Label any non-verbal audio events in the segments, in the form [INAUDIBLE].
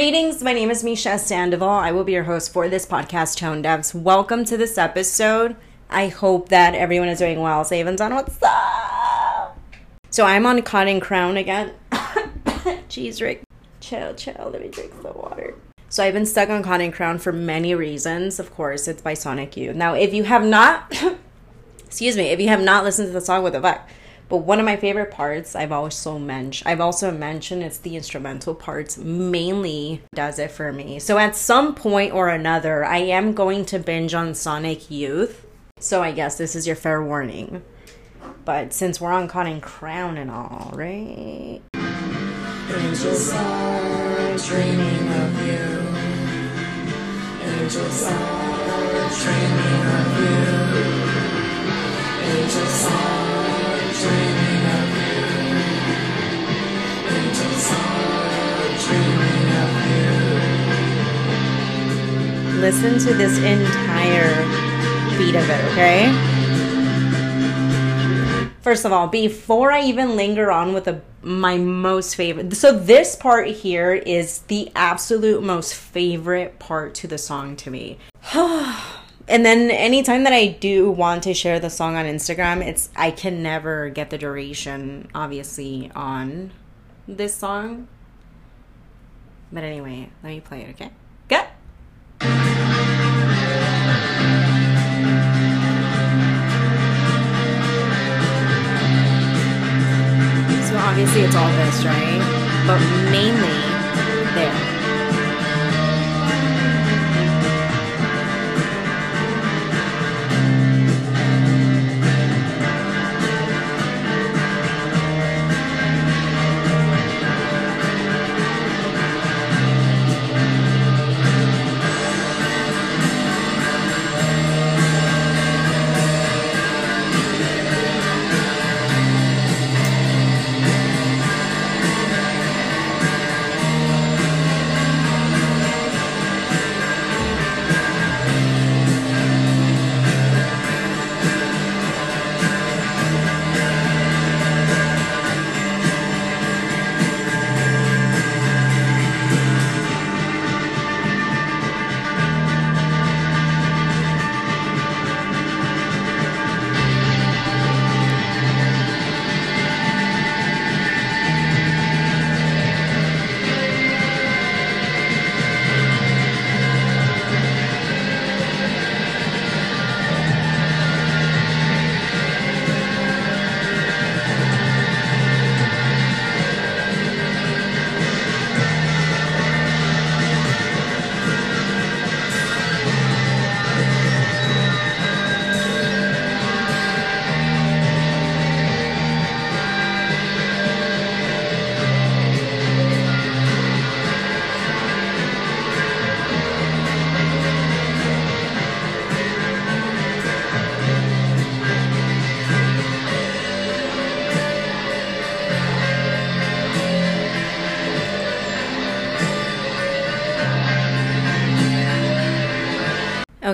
Greetings, my name is Misha Sandoval. I will be your host for this podcast, Tonedefs. Welcome to this episode. I hope that everyone is doing well. Savens on what's up? So I'm on Cotton Crown again. [COUGHS] Jeez, Rick. Chill, chill. Let me drink the water. So I've been stuck on Cotton Crown for many reasons. Of course, it's by Sonic Youth. Now, if you have not, [COUGHS] excuse me, if you have not listened to the song, what the fuck? But one of my favorite parts, I've also mentioned, I've also mentioned it's the instrumental parts mainly does it for me. So at some point or another, I am going to binge on Sonic Youth. So I guess this is your fair warning. But since we're on Cotton Crown and all, right? Angels are dreaming of you. Angels are dreaming of you. Angels are Listen to this entire beat of it, okay? First of all, before I even linger on with the, my most favorite, so this part here is the absolute most favorite part to the song to me. [SIGHS] and then anytime that I do want to share the song on Instagram, it's I can never get the duration obviously on this song. But anyway, let me play it, okay? Go. So obviously it's all this, right? But mainly there.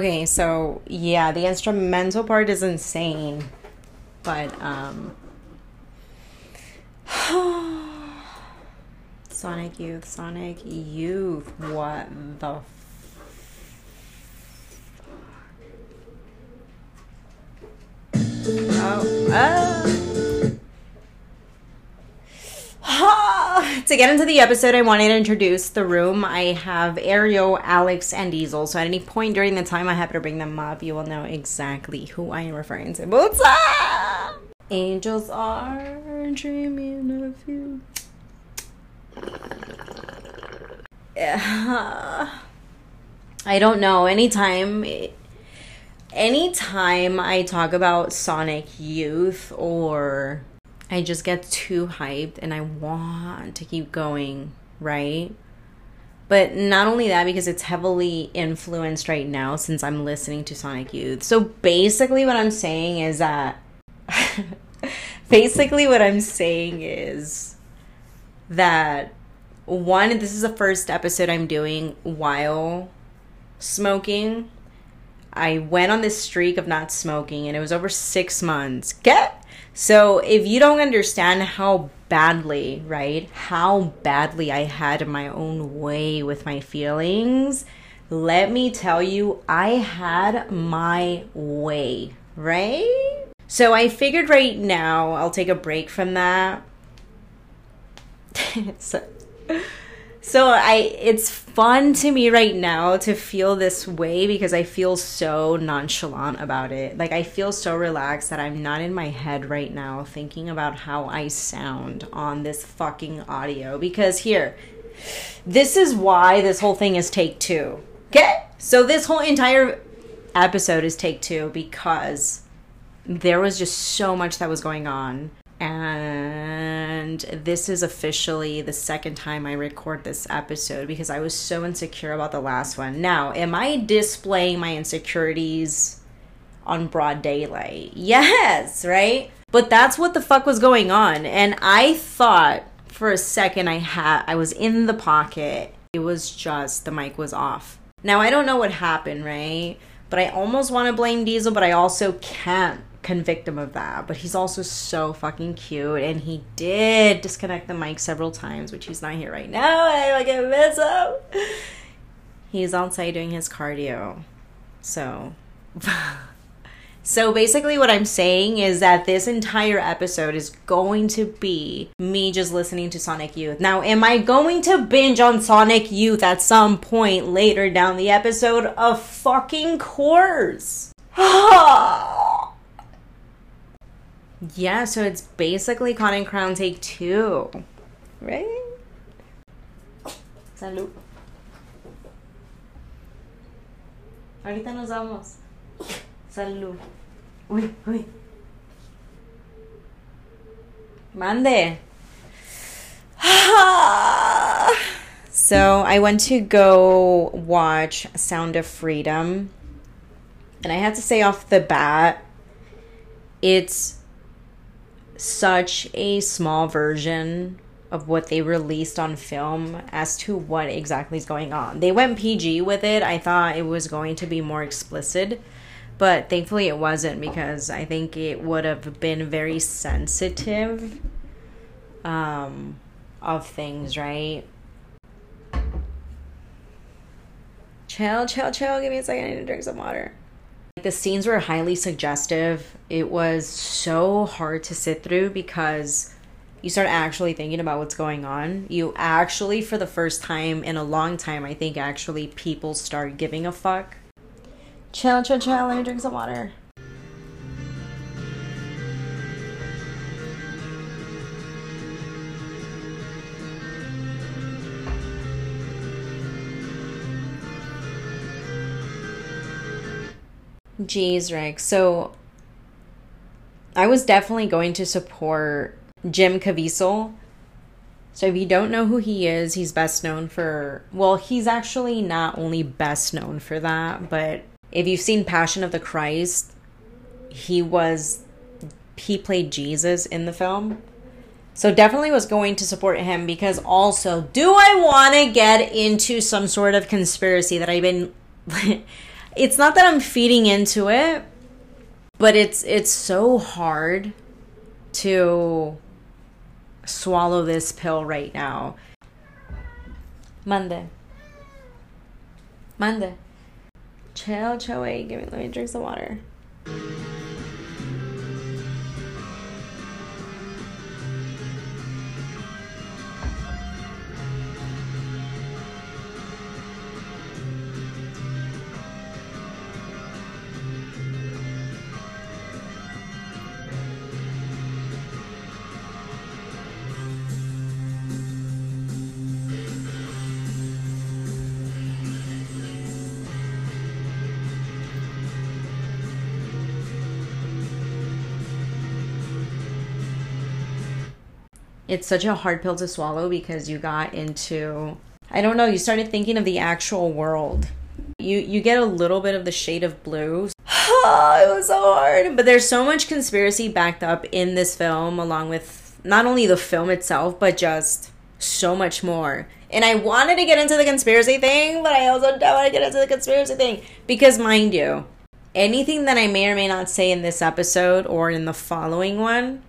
Okay, so yeah, the instrumental part is insane. But um [SIGHS] Sonic Youth, Sonic Youth, what the Oh, oh. [SIGHS] to get into the episode, I wanted to introduce the room. I have Ariel, Alex, and Diesel. So at any point during the time I happen to bring them up, you will know exactly who I am referring to. What's? Angels are dreaming of you. [SIGHS] I don't know. Anytime. Anytime I talk about Sonic Youth or I just get too hyped and I want to keep going, right? But not only that, because it's heavily influenced right now since I'm listening to Sonic Youth. So basically, what I'm saying is that. [LAUGHS] basically, what I'm saying is that one, this is the first episode I'm doing while smoking. I went on this streak of not smoking and it was over six months. Get so if you don't understand how badly, right, how badly I had my own way with my feelings, let me tell you, I had my way, right? So I figured right now I'll take a break from that. [LAUGHS] so, so I it's fun to me right now to feel this way because I feel so nonchalant about it. Like I feel so relaxed that I'm not in my head right now thinking about how I sound on this fucking audio because here this is why this whole thing is take 2. Okay? So this whole entire episode is take 2 because there was just so much that was going on and this is officially the second time I record this episode because I was so insecure about the last one. Now, am I displaying my insecurities on broad daylight? Yes, right? But that's what the fuck was going on. And I thought for a second I had I was in the pocket. It was just the mic was off. Now, I don't know what happened, right? But I almost want to blame Diesel, but I also can't convict him of that. But he's also so fucking cute, and he did disconnect the mic several times, which he's not here right now. I fucking miss him. He's outside doing his cardio, so. [LAUGHS] So basically, what I'm saying is that this entire episode is going to be me just listening to Sonic Youth. Now, am I going to binge on Sonic Youth at some point later down the episode? Of fucking course. [SIGHS] Ah. Yeah, so it's basically Cotton Crown Take Two, right? Salud. Ahorita nos vamos. Salud. Uy, uy. Mande. so I went to go watch Sound of Freedom. And I had to say off the bat, it's such a small version of what they released on film as to what exactly is going on. They went PG with it. I thought it was going to be more explicit, but thankfully it wasn't because I think it would have been very sensitive um, of things, right? Chill, chill, chill. Give me a second. I need to drink some water. The scenes were highly suggestive. It was so hard to sit through because you start actually thinking about what's going on. You actually, for the first time in a long time, I think actually people start giving a fuck. Chill, chill, chill. Let me drink some water. Jeez, Rick. So I was definitely going to support Jim Caviezel. So if you don't know who he is, he's best known for well, he's actually not only best known for that, but if you've seen Passion of the Christ, he was he played Jesus in the film. So definitely was going to support him because also, do I want to get into some sort of conspiracy that I've been [LAUGHS] it's not that I'm feeding into it, but it's it's so hard to swallow this pill right now. Monday. Monday. Chill, chill, wait. Give me, let me drink some water. It's such a hard pill to swallow because you got into I don't know, you started thinking of the actual world. You you get a little bit of the shade of blue. [SIGHS] it was so hard. But there's so much conspiracy backed up in this film along with not only the film itself but just so much more. And I wanted to get into the conspiracy thing, but I also don't want to get into the conspiracy thing because mind you, anything that I may or may not say in this episode or in the following one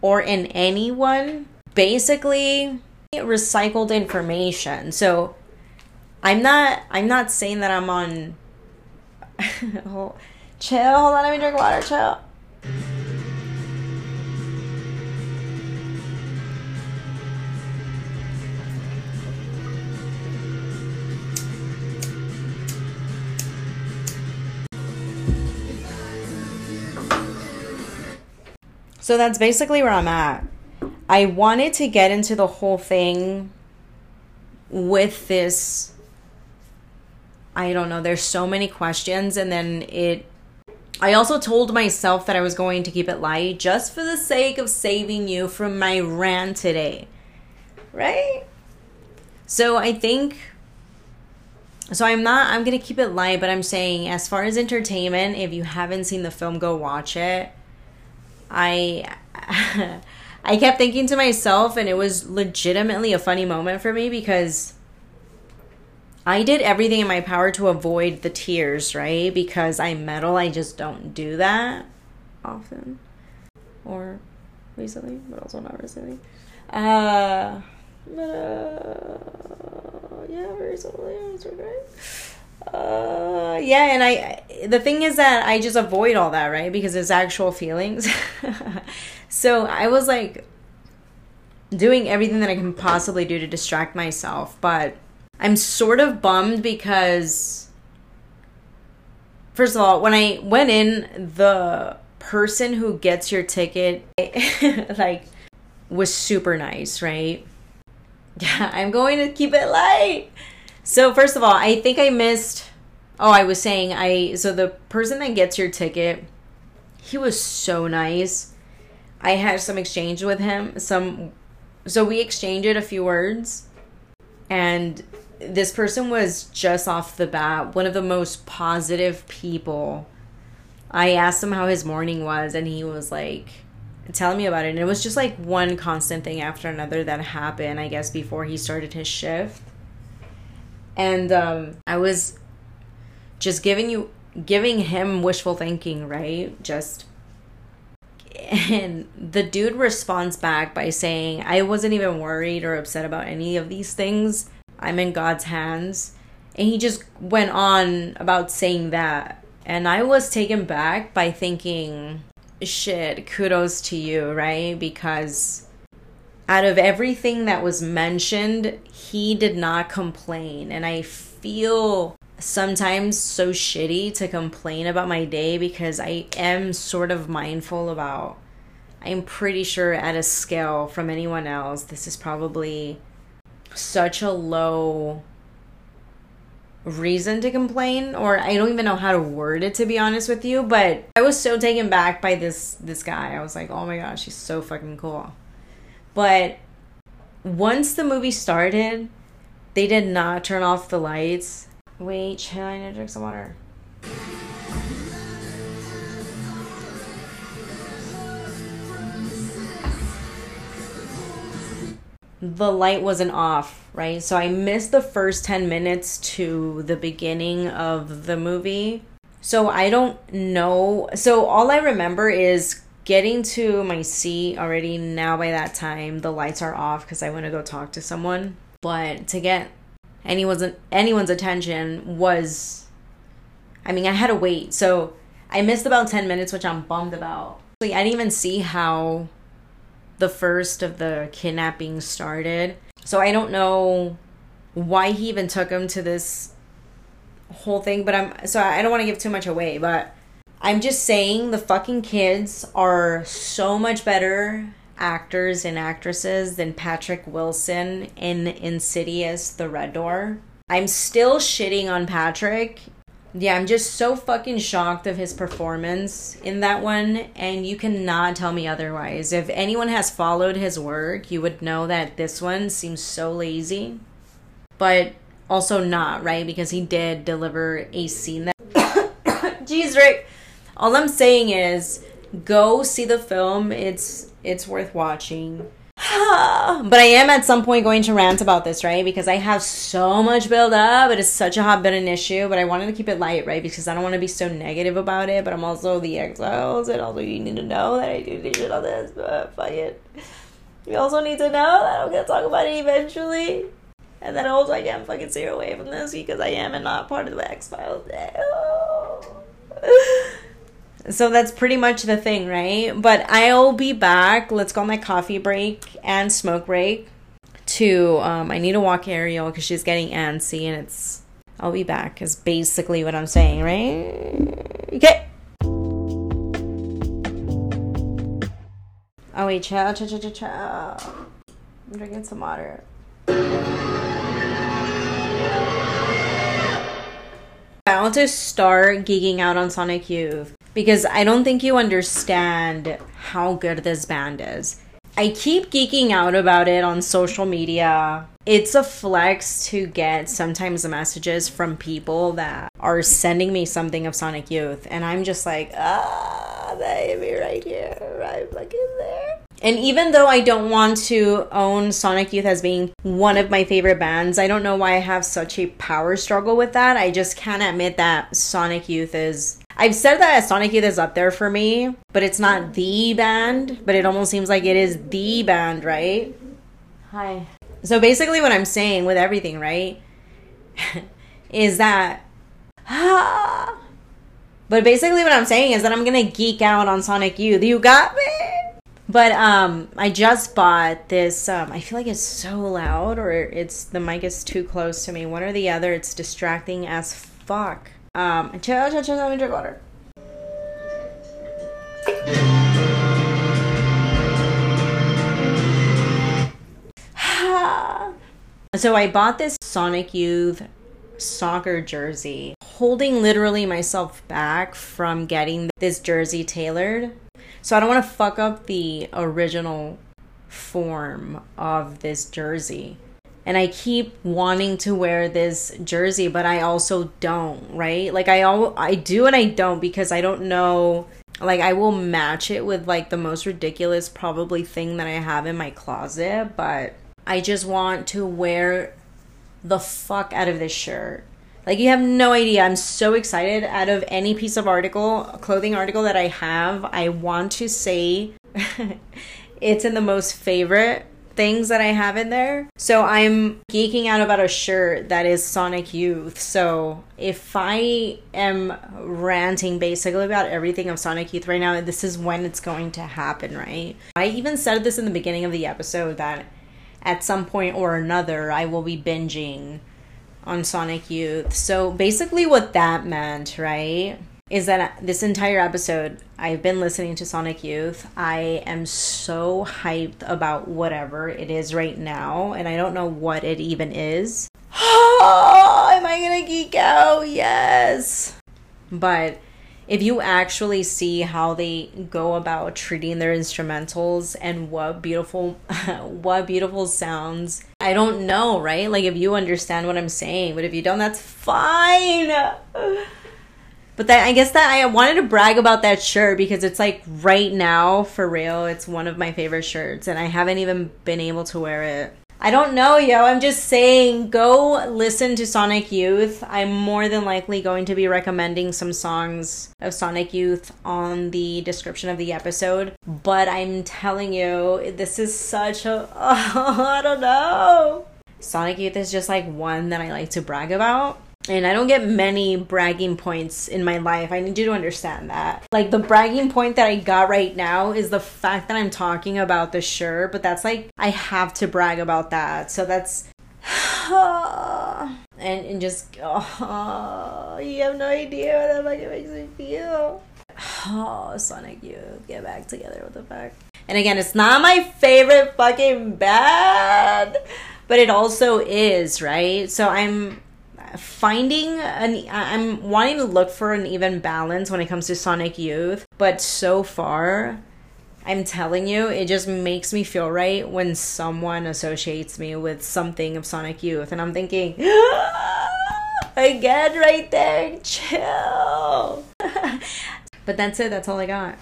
or in anyone basically recycled information. So I'm not I'm not saying that I'm on [LAUGHS] chill, hold on, let me drink water, chill. So that's basically where I'm at. I wanted to get into the whole thing with this. I don't know, there's so many questions, and then it. I also told myself that I was going to keep it light just for the sake of saving you from my rant today. Right? So I think. So I'm not, I'm going to keep it light, but I'm saying, as far as entertainment, if you haven't seen the film, go watch it I [LAUGHS] I kept thinking to myself and it was legitimately a funny moment for me because I did everything in my power to avoid the tears, right? Because I'm metal, I just don't do that often. Or recently, but also not recently. Uh but uh yeah, recently I was uh yeah and i the thing is that i just avoid all that right? Because it's actual feelings. [LAUGHS] So i was like doing everything that i can possibly do to distract myself but i'm sort of bummed because first of all when i went in the person who gets your ticket [LAUGHS] like was super nice right? [LAUGHS] Yeah i'm going to keep it light so first of all, I think I missed. Oh, I was saying I. So the person that gets your ticket, he was so nice. I had some exchange with him. Some, so we exchanged a few words, and this person was just off the bat one of the most positive people. I asked him how his morning was, and he was like telling me about it. And it was just like one constant thing after another that happened, I guess, before he started his shift and um, I was just giving you giving him wishful thinking, right? Just and the dude responds back by saying, "I wasn't even worried or upset about any of these things. I'm in God's hands." And he just went on about saying that. And I was taken back by thinking, shit, kudos to you, right? Because out of everything that was mentioned, he did not complain. And I feel sometimes so shitty to complain about my day because I am sort of mindful about, I'm pretty sure at a scale from anyone else, this is probably such a low reason to complain or I don't even know how to word it to be honest with you but I was so taken back by this this guy I was like oh my gosh he's so fucking cool but once the movie started, they did not turn off the lights. Wait, chill, I need to drink some water. the light wasn't off, right? So I missed the first 10 minutes to the beginning of the movie. So I don't know. So all I remember is getting to my seat already now by that time the lights are off because i want to go talk to someone. But to get anyone's anyone's attention was i mean i had to wait. So i missed about 10 minutes which i'm bummed about. I didn't even see how the first of the kidnapping started. So i don't know why he even took him to this whole thing but i'm so i don't want to give too much away but I'm just saying the fucking kids are so much better actors and actresses than Patrick Wilson in Insidious The Red Door. I'm still shitting on Patrick. Yeah, I'm just so fucking shocked of his performance in that one, and you cannot tell me otherwise. If anyone has followed his work, you would know that this one seems so lazy, but also not, right? Because he did deliver a scene that. [COUGHS] Jeez, Rick all I'm saying is go see the film. It's it's worth watching. [SIGHS] but I am at some point going to rant about this, right? Because I have so much build up. It is such a hot button issue, but I wanted to keep it light, right? Because I don't want to be so negative about it. But I'm also the exiles, and also you need to know that I do need shit on this. But fuck it. You also need to know that I'm gonna talk about it eventually. And then also I can't fucking stay away from this because I am and not part of the X Files. [LAUGHS] [LAUGHS] So that's pretty much the thing, right? But I'll be back. Let's go on my coffee break and smoke break. To um, I need to walk Ariel because she's getting antsy, and it's. I'll be back. Is basically what I'm saying, right? Okay. Oh wait, chow, chow, chow, chow, chow. I'm drinking some water. I want to start geeking out on Sonic Youth because I don't think you understand how good this band is. I keep geeking out about it on social media. It's a flex to get sometimes messages from people that are sending me something of Sonic Youth, and I'm just like, ah, baby, right here, right fucking there. And even though I don't want to own Sonic Youth as being one of my favorite bands, I don't know why I have such a power struggle with that. I just can't admit that Sonic Youth is. I've said that Sonic Youth is up there for me, but it's not the band, but it almost seems like it is the band, right? Hi. So basically, what I'm saying with everything, right, [LAUGHS] is that. [SIGHS] but basically, what I'm saying is that I'm gonna geek out on Sonic Youth. You got me? But um, I just bought this. Um, I feel like it's so loud, or it's the mic is too close to me. One or the other. It's distracting as fuck. Um, chill, chill, chill. Let me drink water. [SIGHS] so I bought this Sonic Youth soccer jersey, holding literally myself back from getting this jersey tailored so I don't want to fuck up the original form of this jersey. And I keep wanting to wear this jersey, but I also don't, right? Like I all I do and I don't because I don't know like I will match it with like the most ridiculous probably thing that I have in my closet, but I just want to wear the fuck out of this shirt. Like you have no idea. I'm so excited. Out of any piece of article, clothing article that I have, I want to say [LAUGHS] it's in the most favorite things that I have in there. So I'm geeking out about a shirt that is Sonic Youth. So if I am ranting basically about everything of Sonic Youth right now, this is when it's going to happen, right? I even said this in the beginning of the episode that at some point or another I will be binging on Sonic Youth. So basically, what that meant, right, is that this entire episode, I've been listening to Sonic Youth. I am so hyped about whatever it is right now, and I don't know what it even is. [GASPS] Oh, am I gonna geek out? Yes. But if you actually see how they go about treating their instrumentals and what beautiful [LAUGHS] what beautiful sounds i don't know right like if you understand what i'm saying but if you don't that's fine but that i guess that i wanted to brag about that shirt because it's like right now for real it's one of my favorite shirts and i haven't even been able to wear it I don't know, yo. I'm just saying, go listen to Sonic Youth. I'm more than likely going to be recommending some songs of Sonic Youth on the description of the episode. But I'm telling you, this is such a. Oh, [LAUGHS] I don't know. Sonic Youth is just like one that I like to brag about and I don't get many bragging points in my life. I need you to understand that. Like the bragging point that I got right now is the fact that I'm talking about the shirt, but that's like I have to brag about that. So that's [SIGHS] and and just oh, [SIGHS] you have no idea what that fucking makes me feel. Oh, Sonic Youth, get back together. What the fuck? And again, it's not my favorite fucking band, but it also is, right? So I'm finding an I'm wanting to look for an even balance when it comes to Sonic Youth, but so far I'm telling you, it just makes me feel right when someone associates me with something of Sonic Youth and I'm thinking [GASPS] again right there, chill. [LAUGHS] but that's it, that's all I got.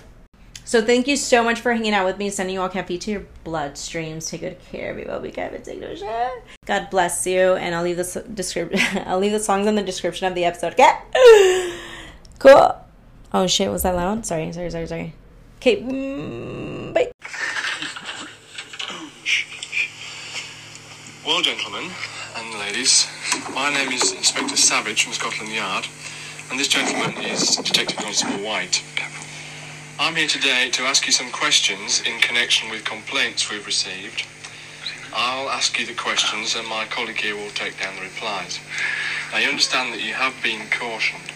So thank you so much for hanging out with me, sending you all caffeine to your bloodstreams. Take good care, everybody. Take no shit. God bless you, and I'll leave the description. [LAUGHS] I'll leave the songs in the description of the episode. Okay. [GASPS] Cool. Oh shit, was that loud? Sorry, sorry, sorry, sorry. Okay, mm, bye. Well, gentlemen and ladies, my name is Inspector Savage from Scotland Yard, and this gentleman is Detective Constable White. I'm here today to ask you some questions in connection with complaints we've received. I'll ask you the questions, and my colleague here will take down the replies. You understand that you have been cautioned.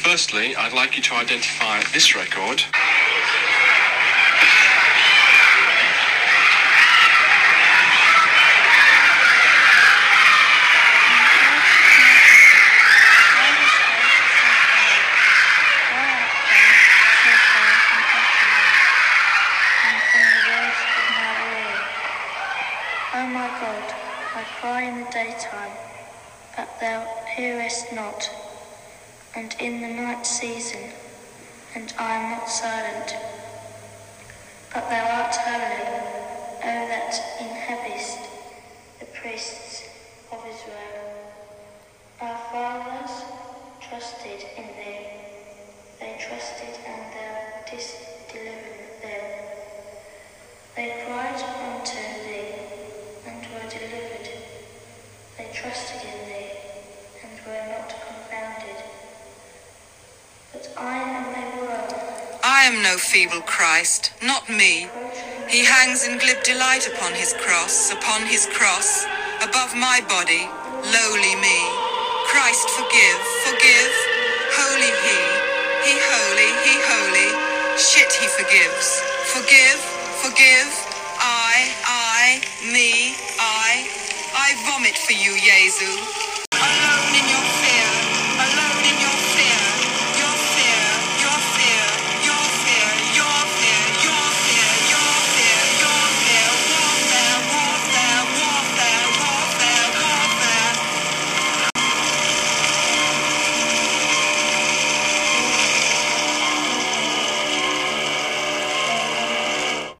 Firstly, I'd like you to identify this record. O my God, I cry in the daytime, but thou hearest not, and in the night season, and I am not silent. But thou art holy, O that inhabitest the priests of Israel. Our fathers trusted in thee, they trusted and thou didst deliver them. They cried trusted in thee and were not confounded. But I am world, I am no feeble Christ, not me. He hangs in glib delight upon his cross, upon his cross, above my body, lowly me. Christ forgive, forgive, holy he, he holy, he holy, shit he forgives. Forgive, forgive, I, I, me, I, vomit for you, your